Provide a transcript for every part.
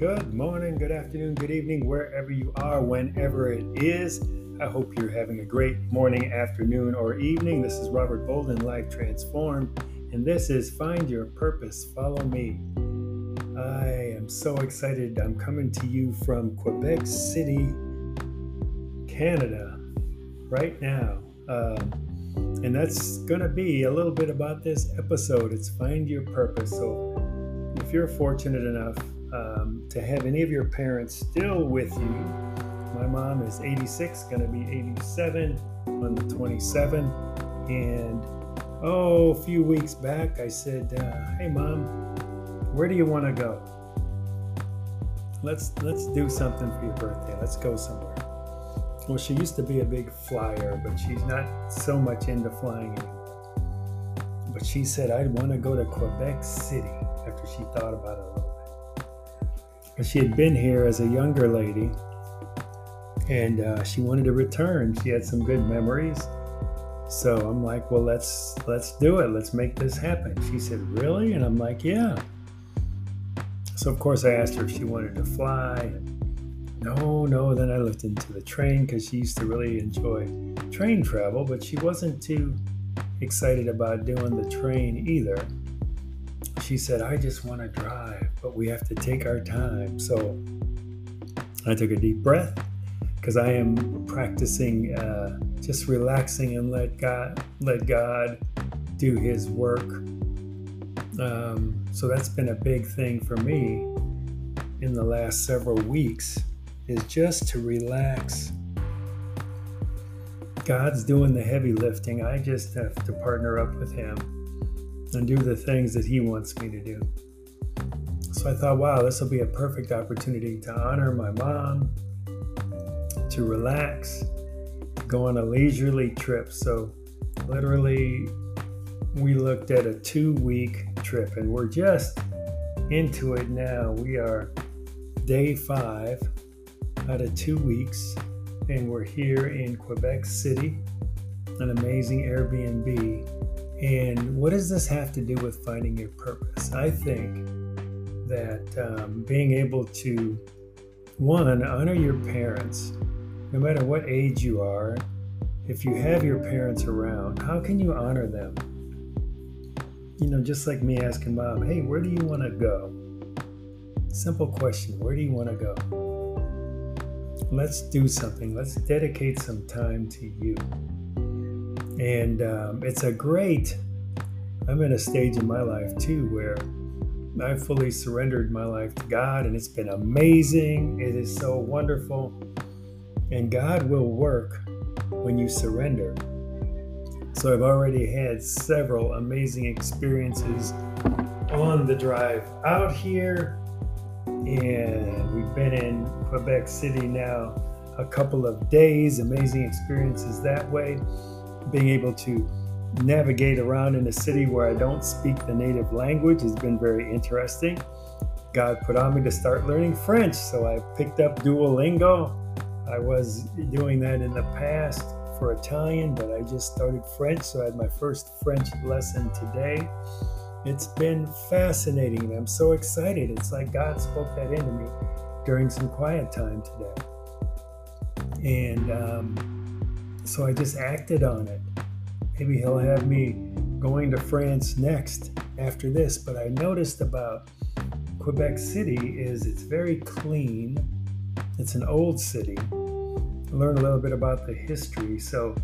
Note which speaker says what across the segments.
Speaker 1: Good morning, good afternoon, good evening, wherever you are, whenever it is. I hope you're having a great morning, afternoon, or evening. This is Robert Bolden, Life Transformed, and this is Find Your Purpose, Follow Me. I am so excited. I'm coming to you from Quebec City, Canada, right now. Um, and that's going to be a little bit about this episode. It's Find Your Purpose. So, if you're fortunate enough um, to have any of your parents still with you. My mom is 86, going to be 87 on the 27th. And oh, a few weeks back, I said, uh, "Hey, mom, where do you want to go? Let's let's do something for your birthday. Let's go somewhere." Well, she used to be a big flyer, but she's not so much into flying anymore. But she said, "I'd want to go to Quebec City." After she thought about it a little she had been here as a younger lady and uh, she wanted to return. She had some good memories. So I'm like, well, let's let's do it. Let's make this happen. She said, really? And I'm like, yeah. So of course I asked her if she wanted to fly. No, no. Then I looked into the train because she used to really enjoy train travel, but she wasn't too excited about doing the train either she said, I just want to drive, but we have to take our time. So I took a deep breath because I am practicing uh, just relaxing and let God let God do His work. Um, so that's been a big thing for me in the last several weeks is just to relax. God's doing the heavy lifting. I just have to partner up with Him and do the things that He wants me to do. So I thought, wow, this will be a perfect opportunity to honor my mom, to relax, go on a leisurely trip. So literally, we looked at a two week trip and we're just into it now. We are day five out of two weeks, and we're here in Quebec City, an amazing Airbnb and what does this have to do with finding your purpose? I think that um, being able to, one, honor your parents, no matter what age you are, if you have your parents around, how can you honor them? You know, just like me asking mom, hey, where do you want to go? Simple question, where do you want to go? Let's do something. Let's dedicate some time to you. And um, it's a great, I'm in a stage in my life too where I've fully surrendered my life to God and it's been amazing. It is so wonderful. And God will work when you surrender. So I've already had several amazing experiences on the drive out here. And we've been in Quebec City now a couple of days, amazing experiences that way being able to navigate around in a city where I don't speak the native language has been very interesting. God put on me to start learning French, so I picked up Duolingo. I was doing that in the past for Italian, but I just started French, so I had my first French lesson today. It's been fascinating. I'm so excited. It's like God spoke that into me during some quiet time today. And um, so I just acted on it. Maybe he'll have me going to France next after this. But I noticed about Quebec City is it's very clean. It's an old city. I learned a little bit about the history. So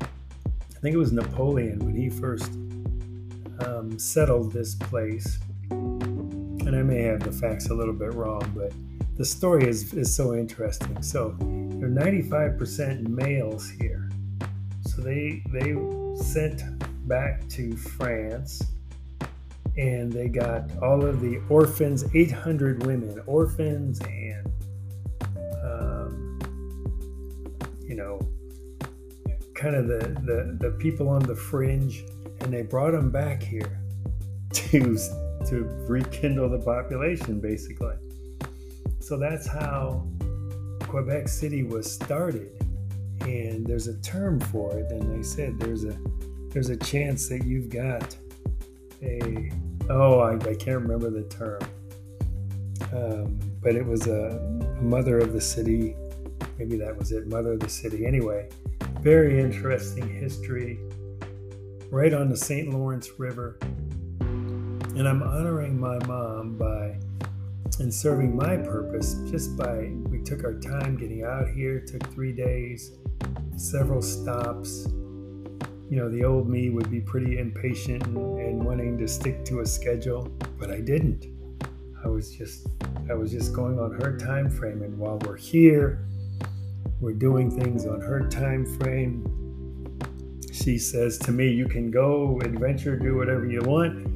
Speaker 1: I think it was Napoleon when he first um, settled this place. And I may have the facts a little bit wrong, but the story is, is so interesting. So there are 95% males here. So they they sent back to France and they got all of the orphans, 800 women, orphans and um, you know, kind of the, the the people on the fringe, and they brought them back here to to rekindle the population, basically. So that's how Quebec City was started and there's a term for it and they said there's a there's a chance that you've got a oh I, I can't remember the term Um, but it was a, a mother of the city. Maybe that was it, mother of the city. Anyway, very interesting history right on the St. Lawrence River. And I'm honoring my mom by and serving my purpose just by we took our time getting out here, took three days, several stops. You know, the old me would be pretty impatient and, wanting to stick to a schedule, but I didn't. I was just I was just going on her time frame and while we're here, we're doing things on her time frame. She says to me, You can go adventure, do whatever you want.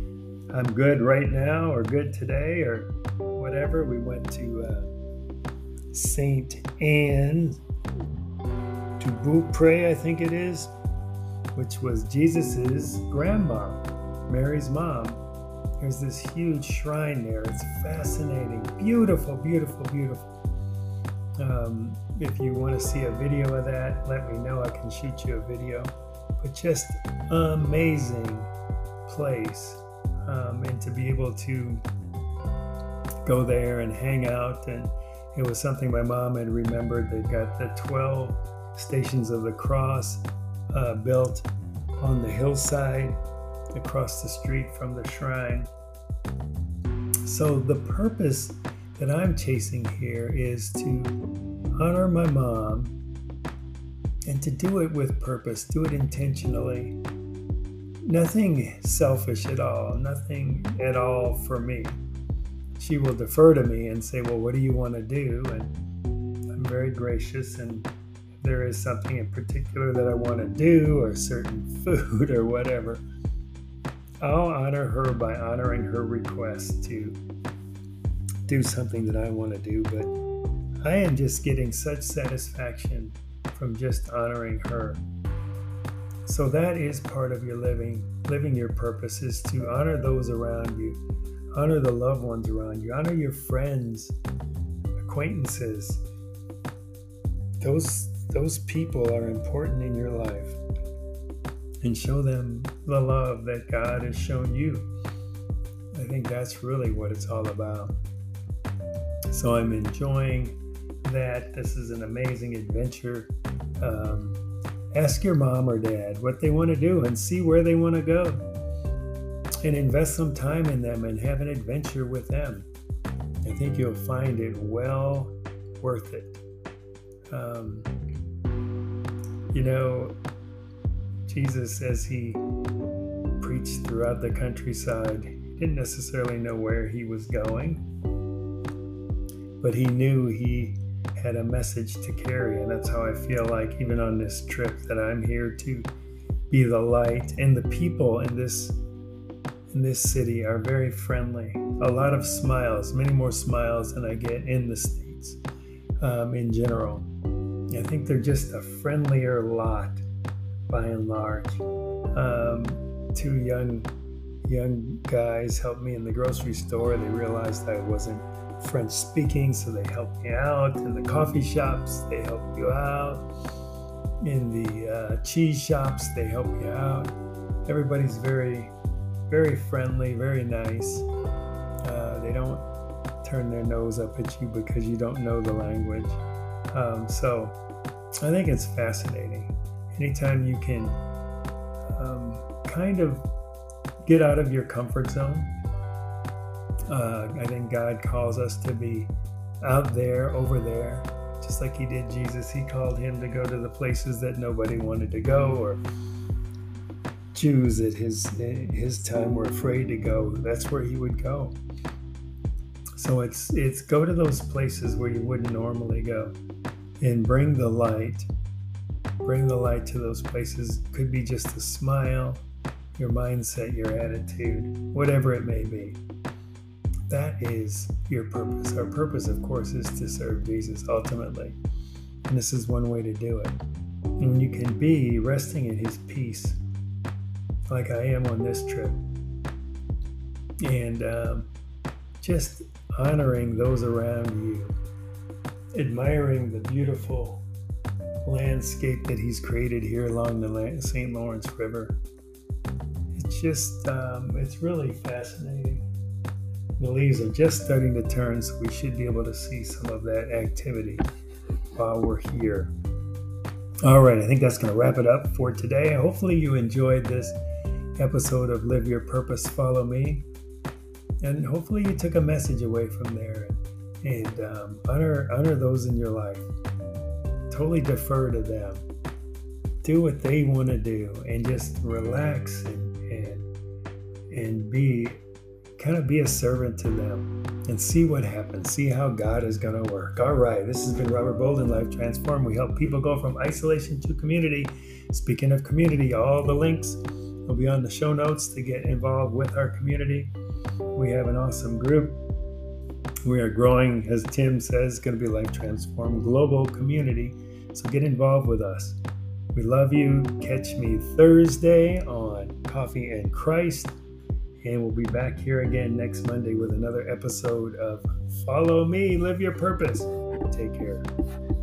Speaker 1: I'm good right now, or good today, or whatever. We went to uh, St. Anne de Beaupré, I think it is, which was Jesus's grandma, Mary's mom. There's this huge shrine there. It's fascinating, beautiful, beautiful, beautiful. Um, if you want to see a video of that, let me know. I can shoot you a video. But just amazing place. Um, and to be able to go there and hang out. And it was something my mom had remembered. They've got the 12 stations of the cross uh, built on the hillside across the street from the shrine. So, the purpose that I'm chasing here is to honor my mom and to do it with purpose, do it intentionally. Nothing selfish at all, nothing at all for me. She will defer to me and say, Well, what do you want to do? And I'm very gracious. And there is something in particular that I want to do, or certain food or whatever, I'll honor her by honoring her request to do something that I want to do, but I am just getting such satisfaction from just honoring her. So that is part of your living. Living your purpose is to honor those around you, honor the loved ones around you, honor your friends, acquaintances. Those those people are important in your life. And show them the love that God has shown you. I think that's really what it's all about. So I'm enjoying that. This is an amazing adventure. Um, ask your mom or dad what they want to do and see where they want to go. And invest some time in them and have an adventure with them. I think you'll find it well worth it. Um, you know, Jesus, as he preached throughout the countryside, didn't necessarily know where he was going but he knew he had a message to carry. And that's how I feel like, even on this trip, that I'm here to be the light. And the people in this in this city are very friendly. A lot of smiles, many more smiles than I get in the states um, in general. I think they're just a friendlier lot by and large. Um, two young young guys helped me in the grocery store. They realized I wasn't French speaking, so they helped me out. In the coffee shops, they help you out. In the uh, cheese shops, they help you out. Everybody's very, very friendly, very nice. Uh, they don't turn their nose up at you because you don't know the language. Um, so I think it's fascinating. Anytime you can um, kind of get out of your comfort zone uh, I think God calls us to be out there, over there, just like He did Jesus. He called him to go to the places that nobody wanted to go, or Jews at his his time were afraid to go. That's where He would go. So it's it's go to those places where you wouldn't normally go, and bring the light. Bring the light to those places. Could be just a smile, your mindset, your attitude, whatever it may be. That is your purpose. Our purpose, of course, is to serve Jesus ultimately. And this is one way to do it. And when you can be resting in his peace, like I am on this trip, and um, just honoring those around you, admiring the beautiful landscape that he's created here along the St. Lawrence River. It's just, um, it's really fascinating. the leaves are just starting to turn, so we should be able to see some of that activity while we're here. All right, I think that's going to wrap it up for today. Hopefully, you enjoyed this episode of Live Your Purpose, Follow Me. And hopefully, you took a message away from there and um, honor, honor those in your life. Totally defer to them. Do what they want to do and just relax and, and, and be kind of be a servant to them and see what happens. See how God is going to work. All right, this has been Robert Bolden, Life Transform. We help people go from isolation to community. Speaking of community, all the links will be on the show notes to get involved with our community. We have an awesome group. We are growing, as Tim says, going to be Life Transform global community. So get involved with us. We love you. Catch me Thursday on Coffee and Christ. And we'll be back here again next Monday with another episode of Follow Me, Live Your Purpose. Take care.